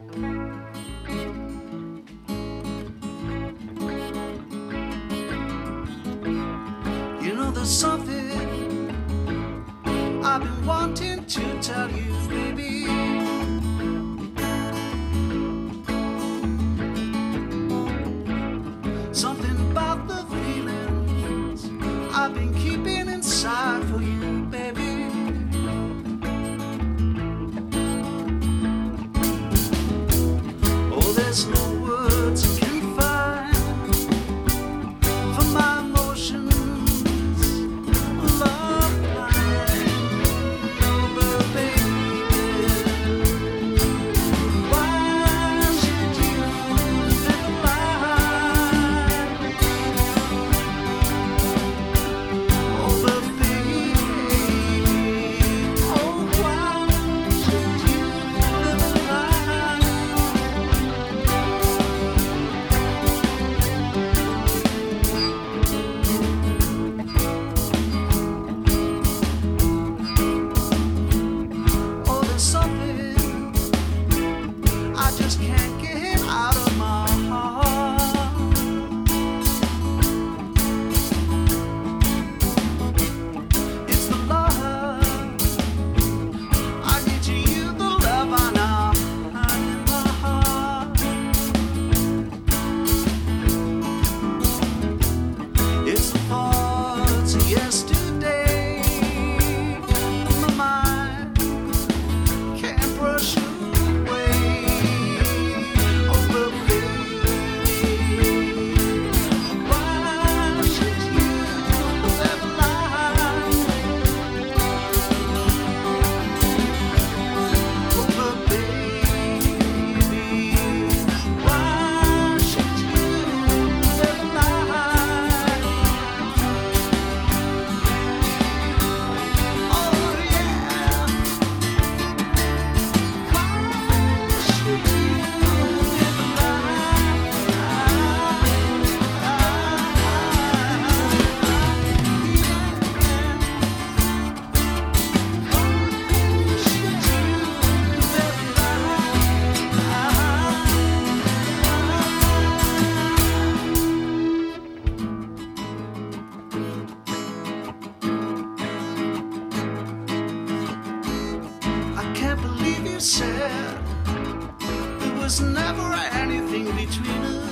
You know there's something I've been wanting to there's no said there was never anything between us.